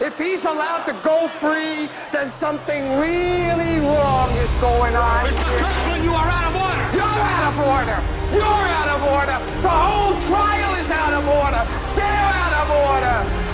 If he's allowed to go free, then something really wrong is going on. Mr. Kirkland, you are out of order. You're out of order. You're out of order. The whole trial is out of order. They're out of order.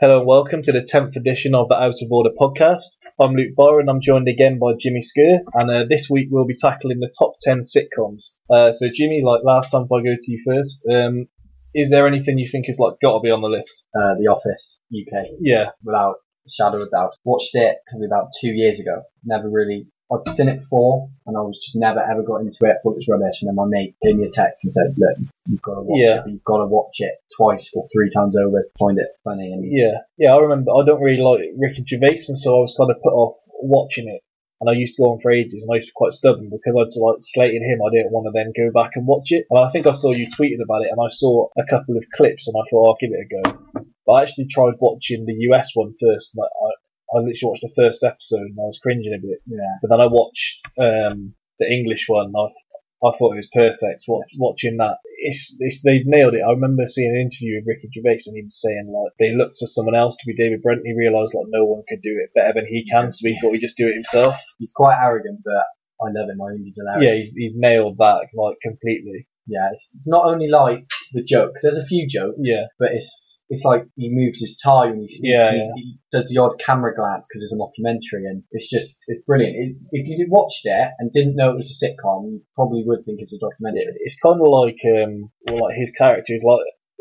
Hello and welcome to the 10th edition of the Out of Order podcast. I'm Luke Barr and I'm joined again by Jimmy Skur and uh, this week we'll be tackling the top 10 sitcoms. Uh, so Jimmy, like last time if I go to you first, um, is there anything you think is like got to be on the list? uh, The Office UK Yeah, without a shadow of doubt. Watched it probably about two years ago. Never really. I've seen it before, and I was just never ever got into it. Thought it was rubbish, and then my mate gave me a text and said, "Look, you've got to watch Yeah. it. You've got to watch it twice or three times over to find it funny." And yeah, yeah. I remember I don't really like Ricky Gervais and so I was kind of put off watching it. And I used to go on for ages and I used to be quite stubborn because I'd like slated him. I didn't want to then go back and watch it. And I think I saw you tweeted about it and I saw a couple of clips and I thought I'll give it a go. But I actually tried watching the US one first. And I, I, I literally watched the first episode and I was cringing a bit. yeah, But then I watched um, the English one. I, I thought it was perfect. Watching that, it's, it's they've nailed it. I remember seeing an interview with Ricky Gervais and he was saying like they looked for someone else to be David Brent. And he realised like no one could do it better than he can, so he thought he'd just do it himself. he's quite arrogant, but I love him. I think he's hilarious. Yeah, he's, he's nailed that like completely. Yeah. It's, it's not only like the jokes. There's a few jokes. Yeah. but it's it's like he moves his tie when he speaks. Yeah, he, yeah. he does the odd camera glance because it's a mockumentary, and it's just it's brilliant. It's, if you watched it and didn't know it was a sitcom, you probably would think it's a documentary. It's kind of like um, well, like his character is like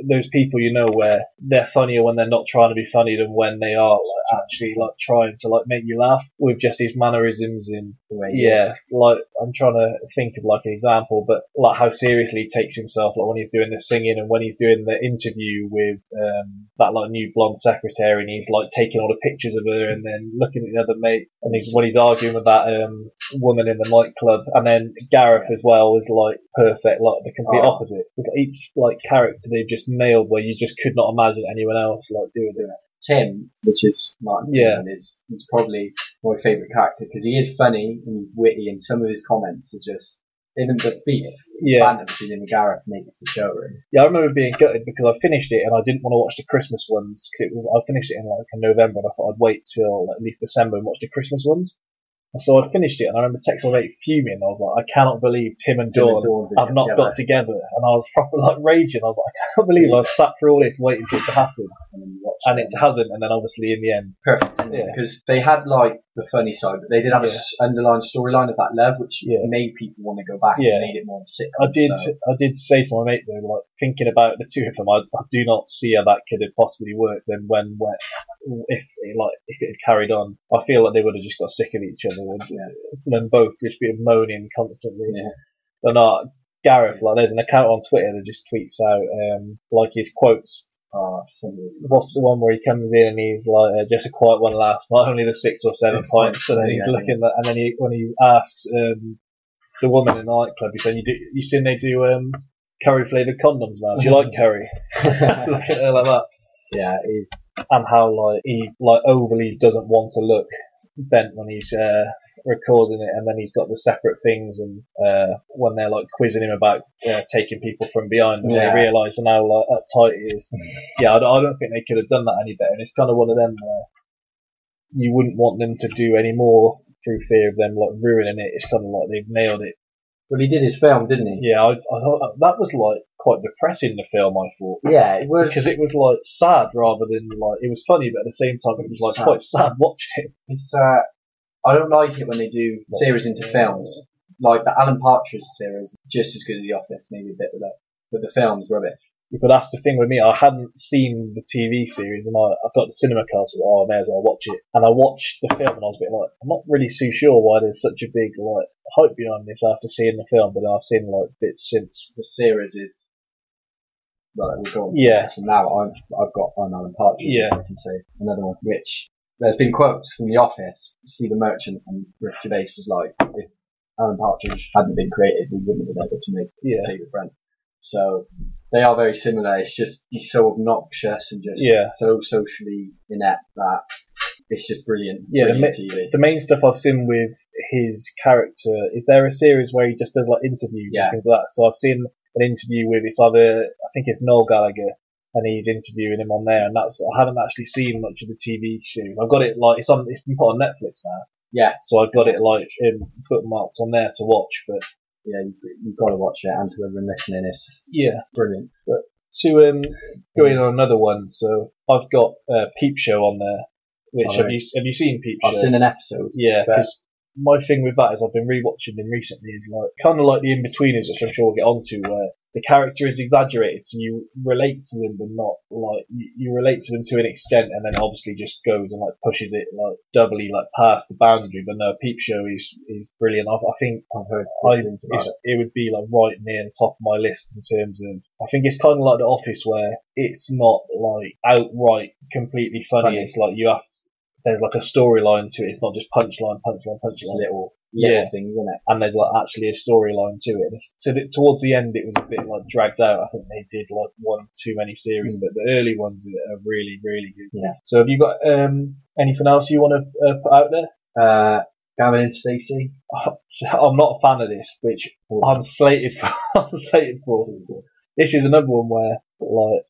those people you know where they're funnier when they're not trying to be funny than when they are like actually like trying to like make you laugh with just these mannerisms and The Yeah, is. like I'm trying to think of like an example, but like how seriously he takes himself, like when he's doing the singing and when he's doing the interview with um, that like new blonde secretary, and he's like taking all the pictures of her and then looking at the other mate, and he's when he's arguing with that um, woman in the nightclub, and then Gareth as well is like perfect, like the complete Oh. opposite. It's like each like character they've just nailed where you just could not imagine anyone else like doing it. Tim, which is Martin Yeah. Freeman, is, is probably my favourite character because he is funny and he's witty, and some of his comments are just even the beat Yeah. banter between him and Gareth makes the show really. Yeah, I remember being gutted because I finished it and I didn't want to watch the Christmas ones because I finished it in like in November and I thought I'd wait till at least December and watch the Christmas ones. And so I'd finished it and I remember texting my mate fuming. I was like, I cannot believe Tim and Tim and Dawn Dawn have not got together. And I was proper like raging. I was like, I can't believe I've sat through all this waiting for it to happen And then you watch and it hasn't. And then obviously in the end, perfect Yeah. because they had like the funny side, but they did have a Yeah. s underlying storyline of that love, which Yeah. made people want to go back Yeah. and made it more of. I did so- I did say to my mate though, like thinking about the two of them, I, I do not see how that could have possibly worked. And when, when if it, like if it had carried on, I feel like they would have just got sick of each other and then both just be moaning constantly. Yeah. But not Gareth. Like there's an account on Twitter that just tweets out um like his quotes. Oh, those- What's the one where he comes in and he's like, uh, just a quiet one last, not only the six or seven Yeah, points, and then he's yeah, looking at, and then he, when he asks, um, the woman in the nightclub, he's saying, you do, you seen they do, um, curry flavoured condoms now? Do you like curry? Look at her like that. yeah, is. And how, like, he, like, overly doesn't want to look bent when he's, uh, recording it, and then he's got the separate things, and, uh, when they're, like, quizzing him about, uh, taking people from behind, and Yeah. they realise how, like, uptight he is. Yeah, I don't, I don't think they could have done that any better, and it's kind of one of them where you wouldn't want them to do any more through fear of them, like, ruining it. It's kind of like they've nailed it. Well, he did his film, didn't he? Yeah, I, I thought that was like quite depressing. The film, I thought, Yeah, it was. because it was like sad rather than like it was funny, but at the same time it was like Sad. quite sad watching it. It's uh, I don't like it when they do series into films. Like the Alan Partridge series, just as good as The Office, maybe a bit better, but the film's rubbish. But that's the thing with me. I hadn't seen the TV series, and I, I've got the cinema card, so oh, I may as well watch it. And I watched the film, and I was a bit like, I'm not really too sure why there's such a big like hype behind this after seeing the film, but I've seen like bits since. The series is. Well, we'll go. Yeah. So now I've I've got I'm Alan Partridge. Yeah. I can say another one, which there's been quotes from The Office. Stephen Merchant and Rick Gervais was like, if Alan Partridge hadn't been created, we wouldn't have been able to make Yeah, David Brent. So they are very similar. It's just he's so obnoxious and just Yeah. so socially inept that it's just brilliant. Yeah, the brilliant TV. the main stuff I've seen with his character is there a series where he just does like interviews Yeah. and things like that. So I've seen an interview with it's either I think it's Noel Gallagher and he's interviewing him on there, and that's I haven't actually seen much of the TV series. I've got it like it's on it's been put on Netflix now, Yeah, so I've got it like um, bookmarked on there to watch. But yeah, you, you've got to watch it, and to everyone listening, it's yeah, brilliant. But to um go in on another one. So I've got uh, Peep Show on there. Which Oh, have you have you seen Peep Show? I've seen an episode. Yeah, because my thing with that is I've been rewatching them recently. Is like kind of like the Inbetweeners, which I'm sure we'll get onto, where the character is exaggerated, so you relate to them, but not like you, you relate to them to an extent, and then obviously just goes and like pushes it like doubly like past the boundary. But no, Peep Show is is brilliant. I, I think I've heard I, good things about it's- it would be like right near the top of my list in terms of. I think it's kind of like The Office, where it's not like outright completely funny. Funny. It's like you have there's like a storyline to it. It's not just punchline, punchline, punchline, little, little Yeah. things, isn't it? and there's like actually a storyline to it. So that towards the end, it was a bit like dragged out. I think they did like one too many series, but the early ones are really, really good. Yeah. So have you got um, anything else you want to uh, put out there? Uh, Gavin and Stacey. I'm not a fan of this, which I'm slated for. I'm slated for. This is another one where, like,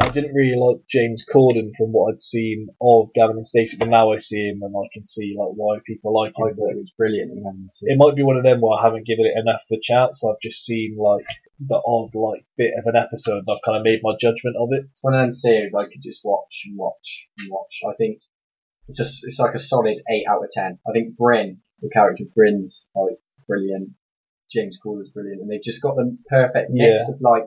I didn't really like James Corden from what I'd seen of Gavin and Stacey, but now I see him and I can see like why people like him. thought it was brilliant. and It might be one of them where I haven't given it enough of a chance. I've just seen like the odd like bit of an episode and I've kind of made my judgment of it. It's one of them series I could just watch and watch and watch. I think it's just it's like a solid eight out of ten. I think Bryn, the character Bryn's like brilliant. James Corden's brilliant, and they've just got the perfect mix of like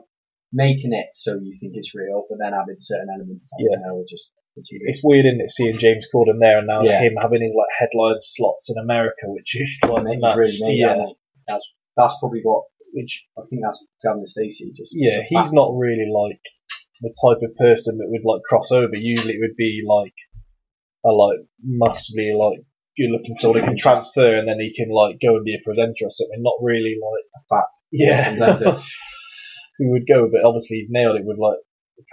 making it so you think it's real, but then adding certain elements. that, Yeah. you know, are just it's It's weird, isn't it, seeing James Corden there and now Yeah. him having his like headline slots in America, which is like really made yeah, that. That's that's probably what which I think that's Gavin Stacey just yeah, he's not really like the type of person that would like cross over. Usually, it would be like a like muscly like good looking sort of can transfer and then he can like go and be a presenter or something. Not really like a fat. yeah. We would go, but obviously he's nailed it with like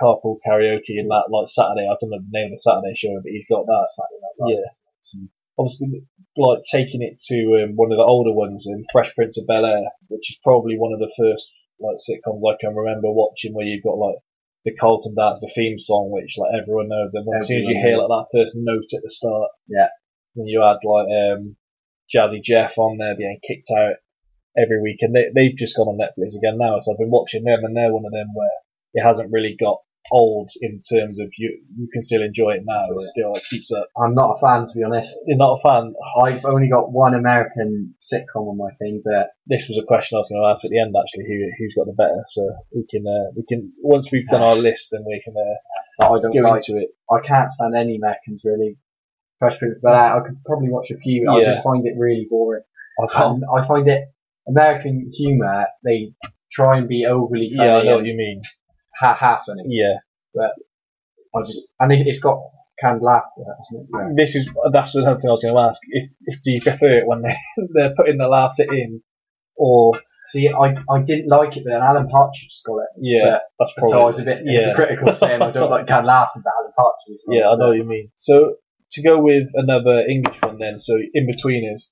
carpool karaoke and that like Saturday. I don't know the name of the Saturday show, but he's got that. Saturday Night Live. Yeah. Obviously, like taking it to um, one of the older ones in Fresh Prince of Bel Air, which is probably one of the first like sitcoms I can remember watching, where you've got like the Carlton Dance, the theme song, which like everyone knows, and as soon as you hear like that first note at the start, Yeah. and you had like um, Jazzy Jeff on there being kicked out every week, and they they've just gone on Netflix again now, so I've been watching them, and they're one of them where it hasn't really got old in terms of you you can still enjoy it now. It still it keeps up. I'm not a fan to be honest. You're not a fan. I've only got one American sitcom on my thing, but This was a question I was going to ask at the end. Actually, who who's got the better? So we can uh, we can once we've done our list, then we can uh, but I don't go like. into it. I can't stand any Americans really. Fresh Prince of Bel Air, I could probably watch a few. I Yeah. just find it really boring. I can't. I find it American humour. They try and be overly funny Yeah, I know what you mean. Ha ha funny. Yeah, I just, and it, it's got canned laughter, hasn't it? Yeah. this is that's another thing I was going to ask. If, if do you prefer it when they they're putting the laughter in, or See, I I didn't like it, but then Alan Partridge got it. yeah, that's probably. So I was a bit yeah. critical saying I don't like canned laughter, but Alan Partridge. Yeah, I know what you mean. So to go with another English one then, so Inbetweeners,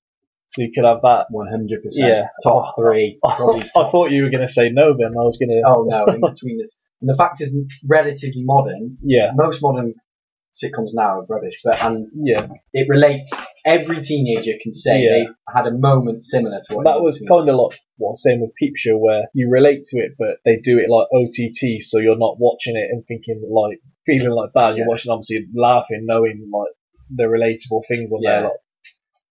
so you could have that. One hundred percent. Yeah. Top three. Probably I thought you were going to say no, then I was going to. Oh no, in between this. And the fact is, relatively modern. Yeah, Most modern sitcoms now are rubbish, but and yeah. it relates. Every teenager can say Yeah. they had a moment similar to what That was kind of like what I'm saying with Peep Show, where you relate to it, but they do it like OTT, so you're not watching it and thinking like feeling like bad. You're Yeah. watching obviously laughing, knowing like the relatable things on there, like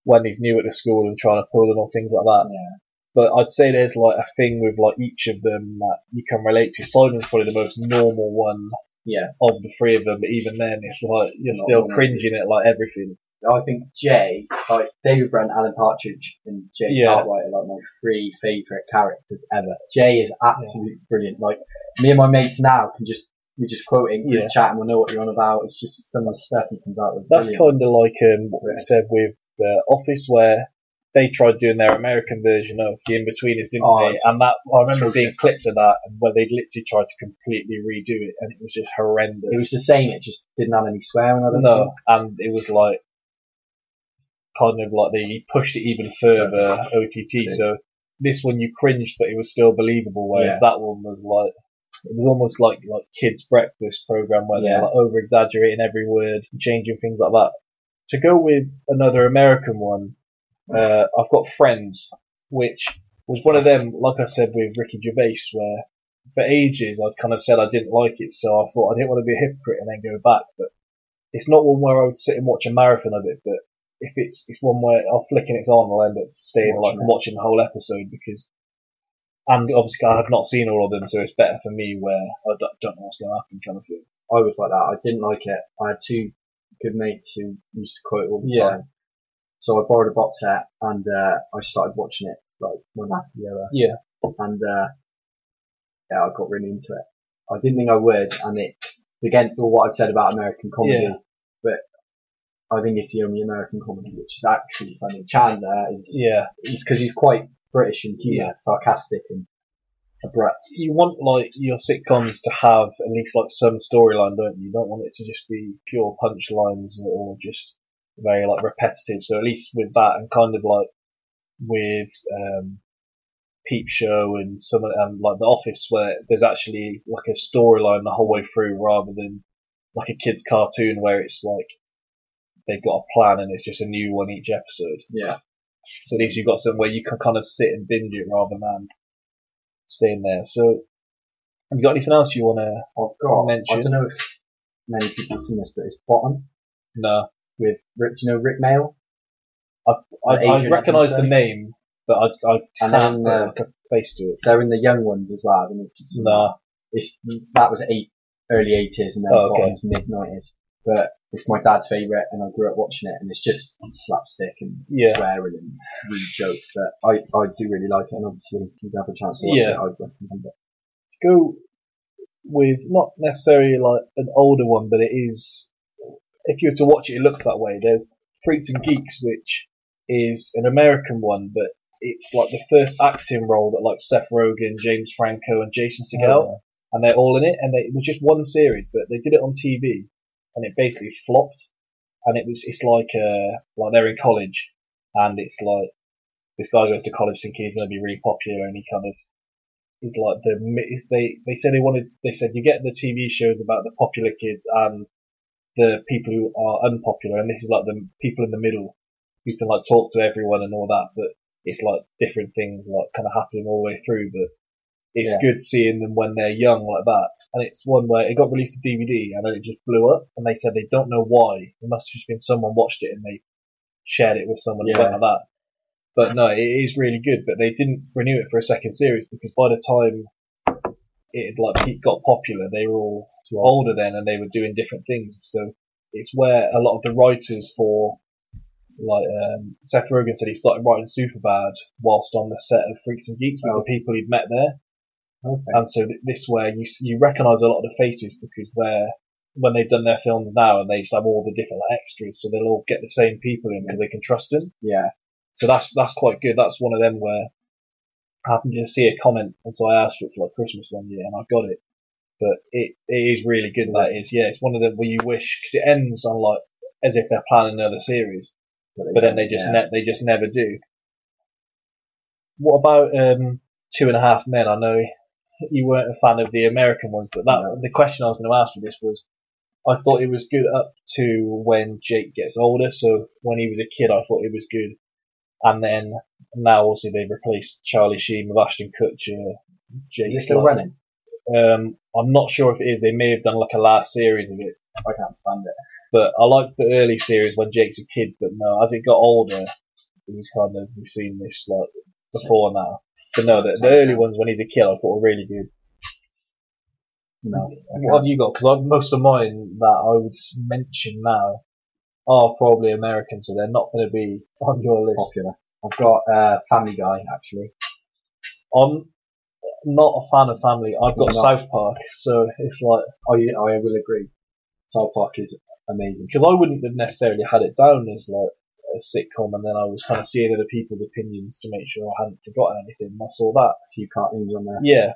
when he's new at the school and trying to pull them or things like that. Yeah. But I'd say there's like a thing with like each of them that you can relate to. Simon's probably the most normal one Yeah. of the three of them, but even then, it's like you're Not still cringing at like everything. I think Jay, like David Brent, Alan Partridge, and Jay Yeah. Cartwright are like my three favourite characters ever. Jay is absolutely brilliant. Like me and my mates now can just we just quote it in Yeah. chat and we'll know what you're on about. It's just some of the stuff he comes out with. That's kind of like um, what we said with the Office, where they tried doing their American version of the Inbetweeners, didn't Oh, they? And that I remember seeing clips of that, and where they literally tried to completely redo it, and it was just horrendous. It was the same. It just didn't have any swearing. I don't no, think. and it was like kind of like they pushed it even further OTT. Yeah. So this one you cringed, but it was still believable. Whereas Yeah. that one was like it was almost like like kids' breakfast program where Yeah. they're like over exaggerating every word, changing things like that. To go with another American one, uh, I've got Friends, which was one of them. Like I said with Ricky Gervais, where for ages I'd kind of said I didn't like it, so I thought I didn't want to be a hypocrite and then go back. But it's not one where I would sit and watch a marathon of it, but if it's it's one where I'll flick and it's on, I'll end up staying like Watching it. watching the whole episode because. And obviously, I have not seen all of them, so it's better for me where I don't, don't know what's going to happen, kind of thing. I was like that. I didn't like it. I had two good mates who used to quote all the Yeah. time. So I borrowed a box set and uh, I started watching it like one after the other. Yeah. And uh, yeah, I got really into it. I didn't think I would, and it's against all what I've said about American comedy. Yeah. But I think it's the only American comedy which is actually funny. Chandler is Yeah, because he's quite British and humour, sarcastic and abrupt. you want like your sitcoms to have at least like some storyline, don't you? You don't want it to just be pure punchlines or just very like repetitive. So at least with that and kind of like with um, Peep Show and some of and like The Office, where there's actually like a storyline the whole way through, rather than like a kids' cartoon where it's like they've got a plan and it's just a new one each episode. Yeah. So at least you've got somewhere you can kind of sit and binge it rather than staying there. So, have you got anything else you want to? Got. Mention. I don't know if many people have seen this, but it's Bottom No, with Rik. Do you know Rik Mayall? I, I Adrian recognise the name, but I, I And can't uh, a face to it. They're in the young ones as well. I don't know if you've No, that. It's, that was eight, early 80s and then Oh, okay. Bottom's mid 90s. But it's my dad's favourite and I grew up watching it and it's just slapstick and Yeah. swearing and rude jokes. But I, I do really like it and obviously if you have a chance to watch Yeah. it, I'd recommend it. go with not necessarily like an older one, but it is. If you were to watch it, it looks that way. There's Freaks and Geeks, which is an American one, but it's like the first acting role that like Seth Rogen, James Franco, and Jason Segel, Oh, and they're all in it. And they, it was just one series, but they did it on TV, and it basically flopped. And it was it's like uh like they're in college, and it's like this guy goes to college thinking he's going to be really popular, and he kind of is like the they they said they wanted they said you get the TV shows about the popular kids and the people who are unpopular, and this is like the people in the middle who can like talk to everyone and all that, but it's like different things like kind of happening all the way through, but it's Yeah. good seeing them when they're young like that. And it's one where it got released to DVD and then it just blew up, and they said they don't know why. It must have just been someone watched it and they shared it with someone Yeah. like that. But no, it is really good. But they didn't renew it for a second series because by the time it had like got popular, they were all older then and they were doing different things. So it's where a lot of the writers for like um, Seth Rogen said he started writing Superbad whilst on the set of Freaks and Geeks with Oh. the people he'd met there. Okay. And so th- this way you you recognise a lot of the faces because where when they've done their films now and they just have all the different extras, so they'll all get the same people in because they can trust them. Yeah. So that's that's quite good. That's one of them where I happened to see a comment, and so I asked for it for like Christmas one year, and I got it. But it it is really good. That is, yeah. It's one of them where you wish because it ends on like as if they're planning another series, but then they just yeah. ne- they just never do. What about um, Two and a Half Men? I know you weren't a fan of the American ones, but that No. the question I was going to ask you this was, I thought it was good up to when Jake gets older. So when he was a kid, I thought it was good, and then now obviously they've replaced Charlie Sheen with Ashton Kutcher. Jake Is still running? Um, I'm not sure if it is. They may have done like a last series of it, I can't stand it. but I liked the early series when Jake's a kid. But no, as it got older, he's kind of we've seen this like before now. But no, the, the early ones when he's a kid, I thought were really good. No. What have you got? Because most of mine that I would mention now are probably American, so they're not going to be on your list. Popular. I've got uh, Family Guy actually. I'm not a fan of Family. I've got South Park, so it's like I I will agree. South Park is amazing. because I wouldn't have necessarily had it down as like a sitcom, and then I was kind of seeing other people's opinions to make sure I hadn't forgotten anything. I saw that, A few cartoons on there. yeah.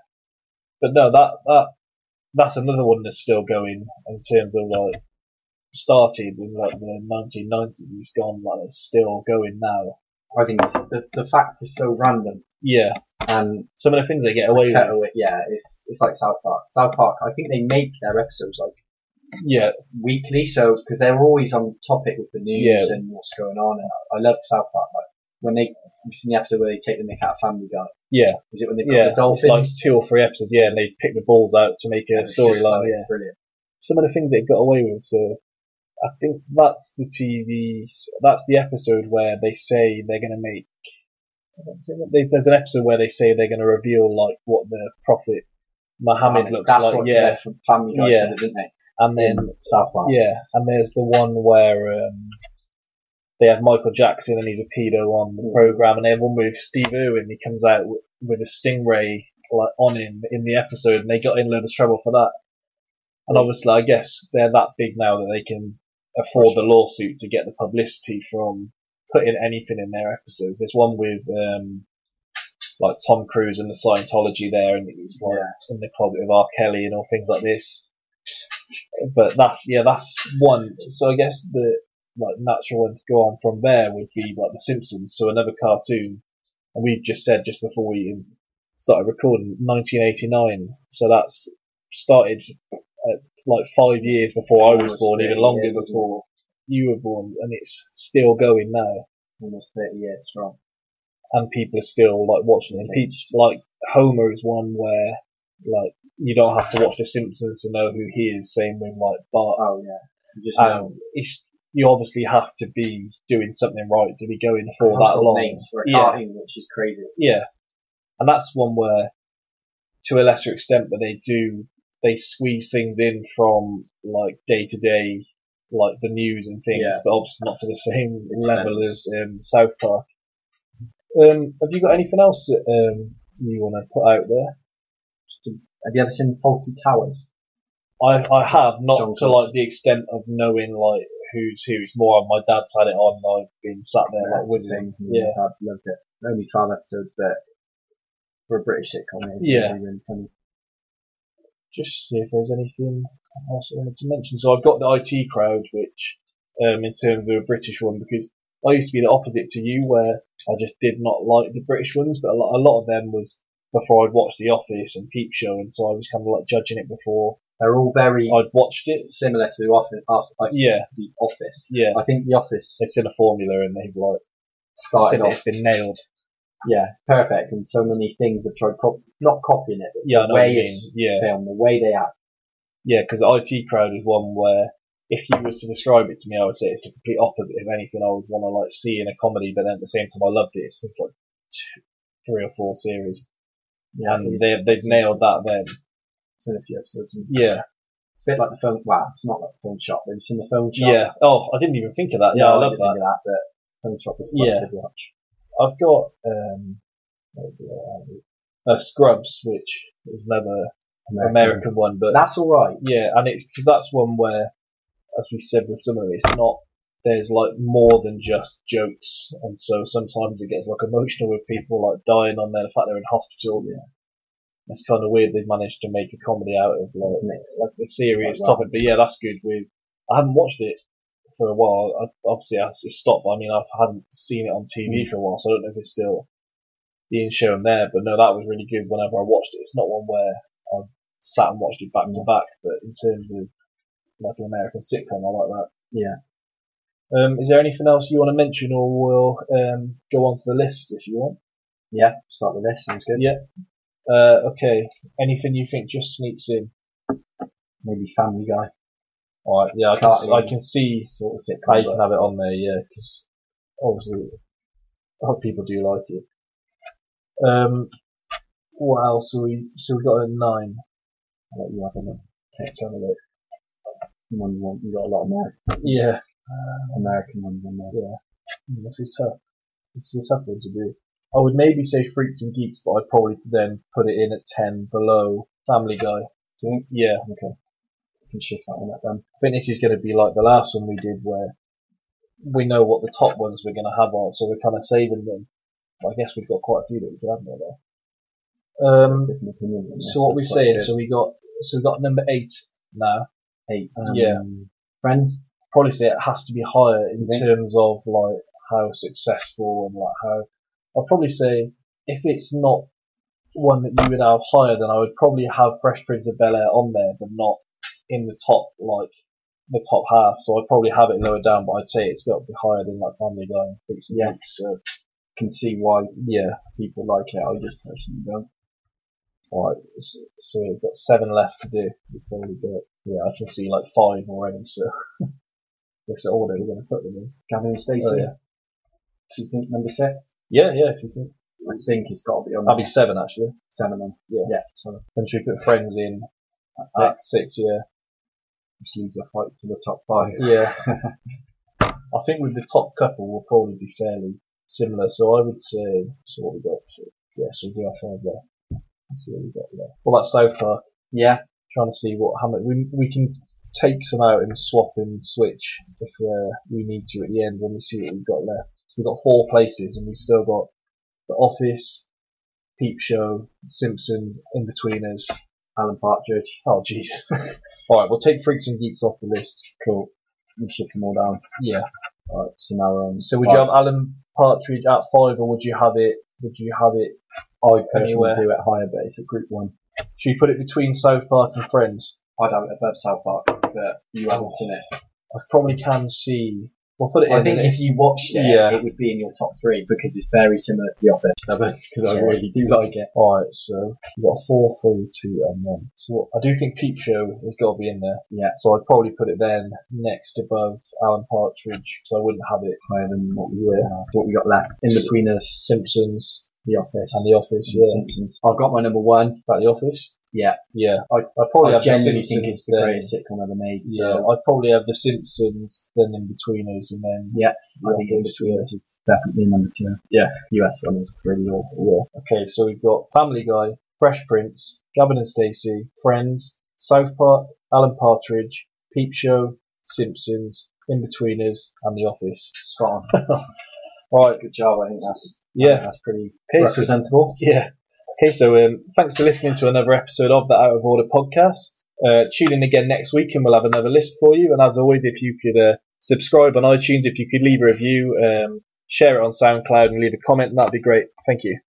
But no, that that that's another one that's still going in terms of like started in like the 1990s. It's gone like it's still going now. I think it's, the the fact is so random. Yeah. and Some of the things they get away with. away- yeah, it's it's like South Park. South Park, I think they make their episodes like Yeah. weekly, so because they're always on topic with the news Yeah. and what's going on. And I, I love South Park. Like when they, you've seen the episode where they take the mick out of Family Guy. Yeah. Is it when they got Yeah. the It's dolphins? like two or three episodes. Yeah, and they pick the balls out to make a it's just storyline. like yeah. brilliant. some of the things they got away with. So I think that's the TV. That's the episode where they say they're going to make. There's there's an episode where they say they're going to reveal like what the Prophet Muhammad looks That's like. what Yeah, from Family Guy Yeah. said it, didn't they? And then In South Park. yeah, and there's the one where um, they have Michael Jackson and he's a pedo on the program, and they have one with Steve Irwin. He comes out with, with a stingray like on him in the episode, and they got in a of trouble for that. And obviously, I guess they're that big now that they can afford the lawsuit to get the publicity from putting anything in their episodes. There's one with um, like Tom Cruise and the Scientology there, and he's like Yeah. in the closet with R. Kelly and all things like this. But that's yeah, that's one. So I guess the like natural one to go on from there would be like The Simpsons, so another cartoon. And we've just said just before we started recording, 1989. So that's started at like five years before I was born, even longer years, before you were born, and it's still going now. Almost 30 years strong. and people are still like watching it. Peach, like Homer is one where like you don't have to watch The Simpsons to know who he is. Same with like Bart, Oh yeah. You just know and it's, you obviously have to be doing something right to be going for that long. names for a Yeah. cartoon, which is crazy. Yeah, and that's one where, to a lesser extent, but they do they squeeze things in from like day to day, like the news and things, Yeah. but obviously not to the same Extent. level as um, South Park. Um, have you got anything else that um, you want to put out there? Have you ever seen Fawlty Towers? I I have not John to like the extent of knowing like who's who. It's more on my dad's had it on. and I've been sat there like with him. Yeah, I've loved it. Only 12 episodes, but for a British sitcom, Yeah. really, really funny. just see if there's anything else I wanted to mention. So I've got the IT crowd, which um, in terms of a British one, because I used to be the opposite to you, where I just did not like the British ones, but a lot, a lot of them was before I'd watched The Office and Peep Show, and so I was kind of like judging it before They're all very I'd watched it. similar to the Office. Off- Like Yeah, the Office. yeah. I think the Office It's in a formula, and they've like started off, it's been nailed. yeah, perfect, and so many things have tried cop- not copying it, but Yeah, the way it's Yeah, filmed, the way they act. yeah. Because the IT crowd is one where. If you was to describe it to me, I would say it's the complete opposite. of anything, I would want to like see in a comedy, but then at the same time, I loved it. It's things like two, three or four series. Yeah, and they they've nailed that then. seen a few episodes. Yeah, It's a bit like the phone. Wow, it's not like the phone shop. Have you seen the phone shop? yeah. Oh, I didn't even think of that. Yeah, I love didn't that. think of that. But phone shop was Yeah. a good watch. I've got um, I uh, Scrubs, which is another American, one, but That's all right. yeah, and it's cause that's one where, as we said with some of it, it's not. There's like more than just jokes, and so sometimes it gets like emotional with people like dying on there, the fact they're in hospital. Yeah, it's kind of weird they've managed to make a comedy out of like Mix. like a serious well. topic. But yeah, that's good. With I haven't watched it for a while. I, obviously, I it's stopped. I mean, I haven't seen it on TV Mm. for a while, so I don't know if it's still being shown there. But no, that was really good. Whenever I watched it, it's not one where I sat and watched it back to Mm. back. But in terms of like an American sitcom, I like that. Yeah. Um, is there anything else you want to mention, or we'll um, go on to the list if you want? Yeah. Start with this. Sounds good. Yeah. Uh, okay. Anything you think just sneaks in? Maybe Family Guy. Alright, yeah, I can, Cartoon. I can see Sort of sitcom. how you can have it on there, yeah, because obviously a lot of people do like it. Um, what else? So we so we got a nine. I'll let you have a look. So have a look. One you want. You got a lot more. American, Yeah, American ones on there. Mm, this is tough. This is a tough one to do. I would maybe say Freaks and Geeks, but I'd probably then put it in at ten below Family Guy. Do you think? Yeah, Okay. Can shift that one up then. I think this is going to be like the last one we did, where we know what the top ones we're going to have are, so we're kind of saving them. I guess we've got quite a few that we could have there. Um, opinion. on So what we're saying, good. so we got so we got number eight now. eight. Um, Yeah. Friends. Probably say it has to be higher in think? terms of like how successful and like how. I'd probably say if it's not one that you would have higher, then I would probably have Fresh Prince of Bel Air on there, but not in the top like the top half. So I'd probably have it lower down, but I'd say it's got to be higher than like Family Guy and Freaks Yeah. Geeks, So Can see why yeah, people like it. I just personally don't. Alright, so, so we've got seven left to do. Before We've probably got, yeah, I can see like five already, so that's the order we're going to put them in. Gavin and Stacey. Oh, yeah. Do you think number six? Yeah, yeah, if you think. I think it's got to be on That'd be seven actually. seven then. Yeah. Yeah. So Then should we put Friends in that's at it. six, yeah. Which leaves a fight for the top five. Yeah. I think with the top couple we'll probably be fairly similar, so I would say, so what we got, so, yeah, so we do our five there. Let's see what we got there. What about South Park? Yeah. Trying to see what, how much, we, we can take some out and swap and switch if uh, we need to at the end when we see what we've got left. We've got four places and we've still got The Office, Peep Show, Simpsons, Inbetweeners, Alan Partridge. Oh, jeez. Alright, we'll take Freaks and Geeks off the list. Cool. We shift them all down. Yeah. Alright, so now we're on. So would you have Alan Partridge at five, or would you have it? Would you have it? I personally anywhere? do it higher, but it's a group one. Should we put it between South Park and Friends? I'd have it above South Park, but you haven't seen it. I probably can see. We'll put it I in. think if you watched it, Yeah. it would be in your top three because it's very similar to The Office. Because I Yeah. really do like it. Alright, so we've got four, three, two, and one. So I do think Peep Show has got to be in there. Yeah. So I'd probably put it then next above Alan Partridge, because I wouldn't have it Higher than what we were. what we got left. Inbetweeners, Simpsons The Office and The Office. and Yeah. Simpsons. I've got my number one. That The Office? Yeah. Yeah. I, I'd probably I have genuinely Simpsons think it's the then. greatest sitcom ever made. Yeah, I'd probably have The Simpsons, then Inbetweeners, and then Yeah, The I think Inbetweeners is definitely number two. Yeah. US one is pretty awful. Yeah. Okay, so we've got Family Guy, Fresh Prince, Gavin and Stacey, Friends, South Park, Alan Partridge, Peep Show, Simpsons, In Betweeners, and The Office. Spot on. Alright, Good job. I think that's yeah. that's pretty so, representable. yeah. Okay, so um, thanks for listening to another episode of the Out of Order podcast. Uh, tune in again next week and we'll have another list for you. And as always, if you could uh, subscribe on iTunes, if you could leave a review, um, share it on SoundCloud and leave a comment, that'd be great. Thank you.